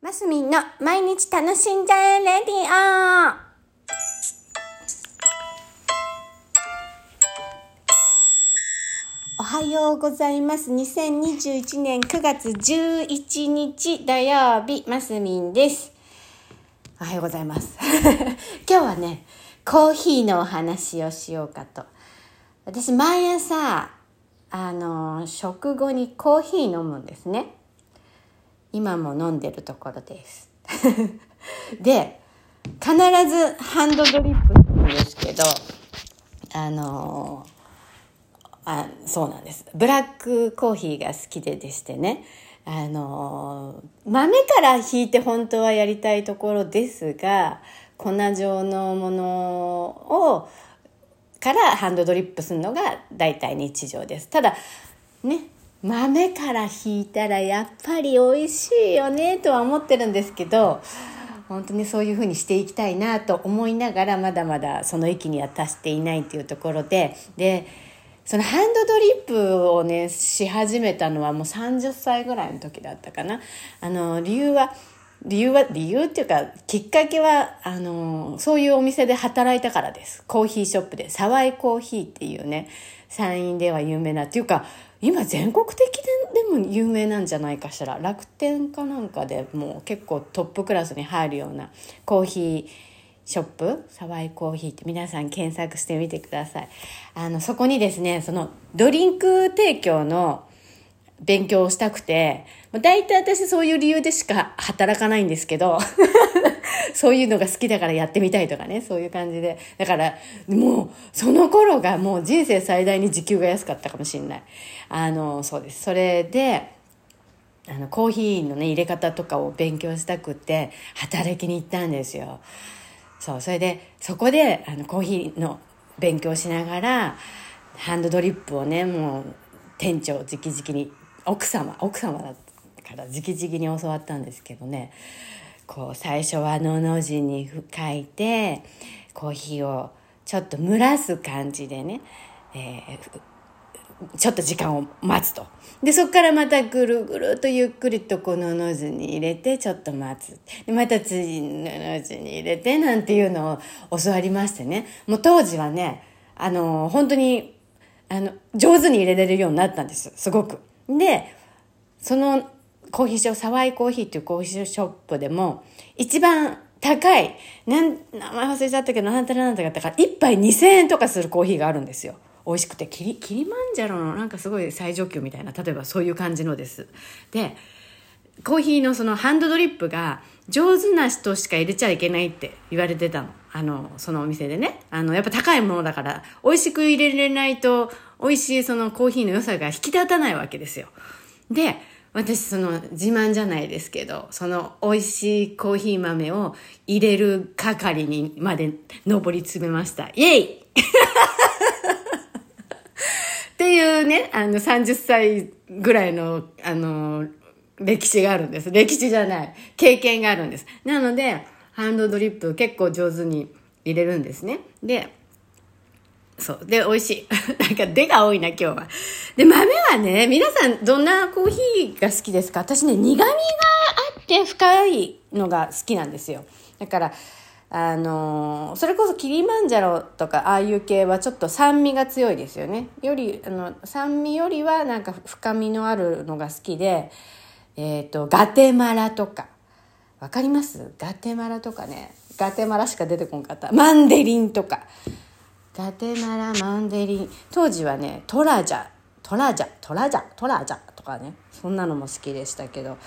マスミンの毎日楽しんじゃえレディオおはようございます。2021年9月11日土曜日、マスミンです。おはようございます。今日はね、コーヒーのお話をしようかと。私、毎朝、あの、食後にコーヒー飲むんですね。今も飲んでるところです。で、必ずハンドドリップするんですけど、あのあ、そうなんです。ブラックコーヒーが好きででしてね、あの豆からひいて本当はやりたいところですが、粉状のものを、からハンドドリップするのが大体日常です。ただ、ね、豆からひいたらやっぱり美味しいよねとは思ってるんですけど本当にそういうふうにしていきたいなと思いながらまだまだその域には達していないというところででそのハンドドリップをねし始めたのはもう30歳ぐらいの時だったかな。あの理由は理由は理由っていうかきっかけはあのそういうお店で働いたからですコーヒーショップで沢井コーヒーっていうね山陰では有名なっていうか今全国的ででも有名なんじゃないかしら。楽天かなんかでもう結構トップクラスに入るようなコーヒーショップ。サワイコーヒー。って皆さん検索してみてください。あのそこにですねそのドリンク提供の勉強したくて大体私そういう理由でしか働かないんですけど そういうのが好きだからやってみたいとかねそういう感じで。だからもうその頃がもう人生最大に時給が安かったかもしれない。あのそうです。それであのコーヒーのね入れ方とかを勉強したくって働きに行ったんですよ。そうそれでそこであのコーヒーの勉強しながらハンドドリップをねもう店長直々に奥様奥様だから直々に教わったんですけどねこう最初はのの字に書いてコーヒーをちょっと蒸らす感じでね、えーちょっと時間を待つと。で、そこからまたぐるぐるとゆっくりとこのの字に入れてちょっと待つ。で、また次のの字に入れてなんていうのを教わりましてね。もう当時はね、あの、本当に、あの、上手に入れれるようになったんです。すごく。で、そのコーヒーショップ、沢井コーヒーっていうコーヒーショップでも、一番高い、なん、名前忘れちゃったけど、なんたらなんたらだから、一杯2000円とかするコーヒーがあるんですよ。美味しくて。キリキリマンジャロのなんかすごい最上級みたいな。例えばそういう感じのです。でコーヒーのそのハンドドリップが上手な人しか入れちゃいけないって言われてたの。あのそのお店でね。あのやっぱ高いものだから美味しく入れれないと美味しいそのコーヒーの良さが引き立たないわけですよ。で私その自慢じゃないですけどその美味しいコーヒー豆を入れる係にまで上り詰めました。イエイ! っていうね、あの、30歳ぐらいの、あの、歴史があるんです。歴史じゃない。経験があるんです。なので、ハンドドリップ結構上手に入れるんですね。で、そう。で、美味しい。なんか、出が多いな、今日は。で、豆はね、皆さん、どんなコーヒーが好きですか？私ね、苦味があって深いのが好きなんですよ。だから、あのそれこそキリマンジャロとかああいう系はちょっと酸味が強いですよねよりあの酸味よりはなんか深みのあるのが好きでえっ、ー、とガテマラとか。わかります？ガテマラとかね。ガテマラしか出てこんかった。マンデリンとか。ガテマラマンデリン。当時はねトラジャ。トラジャ。トラジャ。トラジャ。とかね。そんなのも好きでしたけど。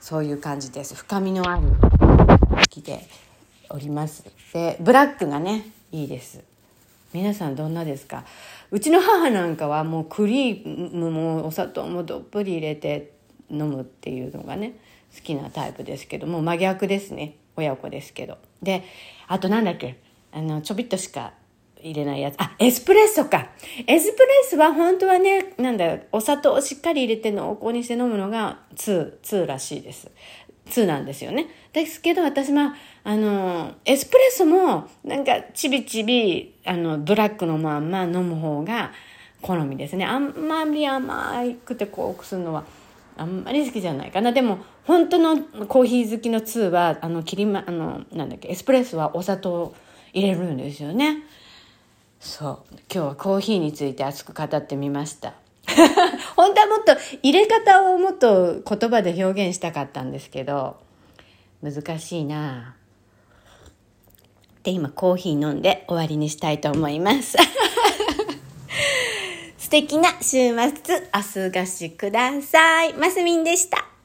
そういう感じです。深みのある。好きでおります。でブラックがねいいです。皆さんどんなですか？うちの母なんかはもうクリームもお砂糖もどっぷり入れて飲むっていうのがね好きなタイプですけども真逆ですね。親子ですけど。であとなんだっけあのちょびっとしか入れないやつ。あエスプレッソか。エスプレッソは本当はねなんだお砂糖をしっかり入れて濃厚にして飲むのが2、2らしいです。2なんですよね。ですけど私は、あの、エスプレッソも、なんか、ちびちび、あの、ブラックのまんま飲む方が好みですね。あんまり甘くてこうするのは、あんまり好きじゃないかな。でも本当のコーヒー好きの2はあの切りまあのなんだっけエスプレッソはお砂糖入れるんですよね。そう。今日はコーヒーについて熱く語ってみました。本当はもっと入れ方をもっと言葉で表現したかったんですけど難しいな。で今コーヒー飲んで終わりにしたいと思います。敵な週末お過ごしください。マスミンでした。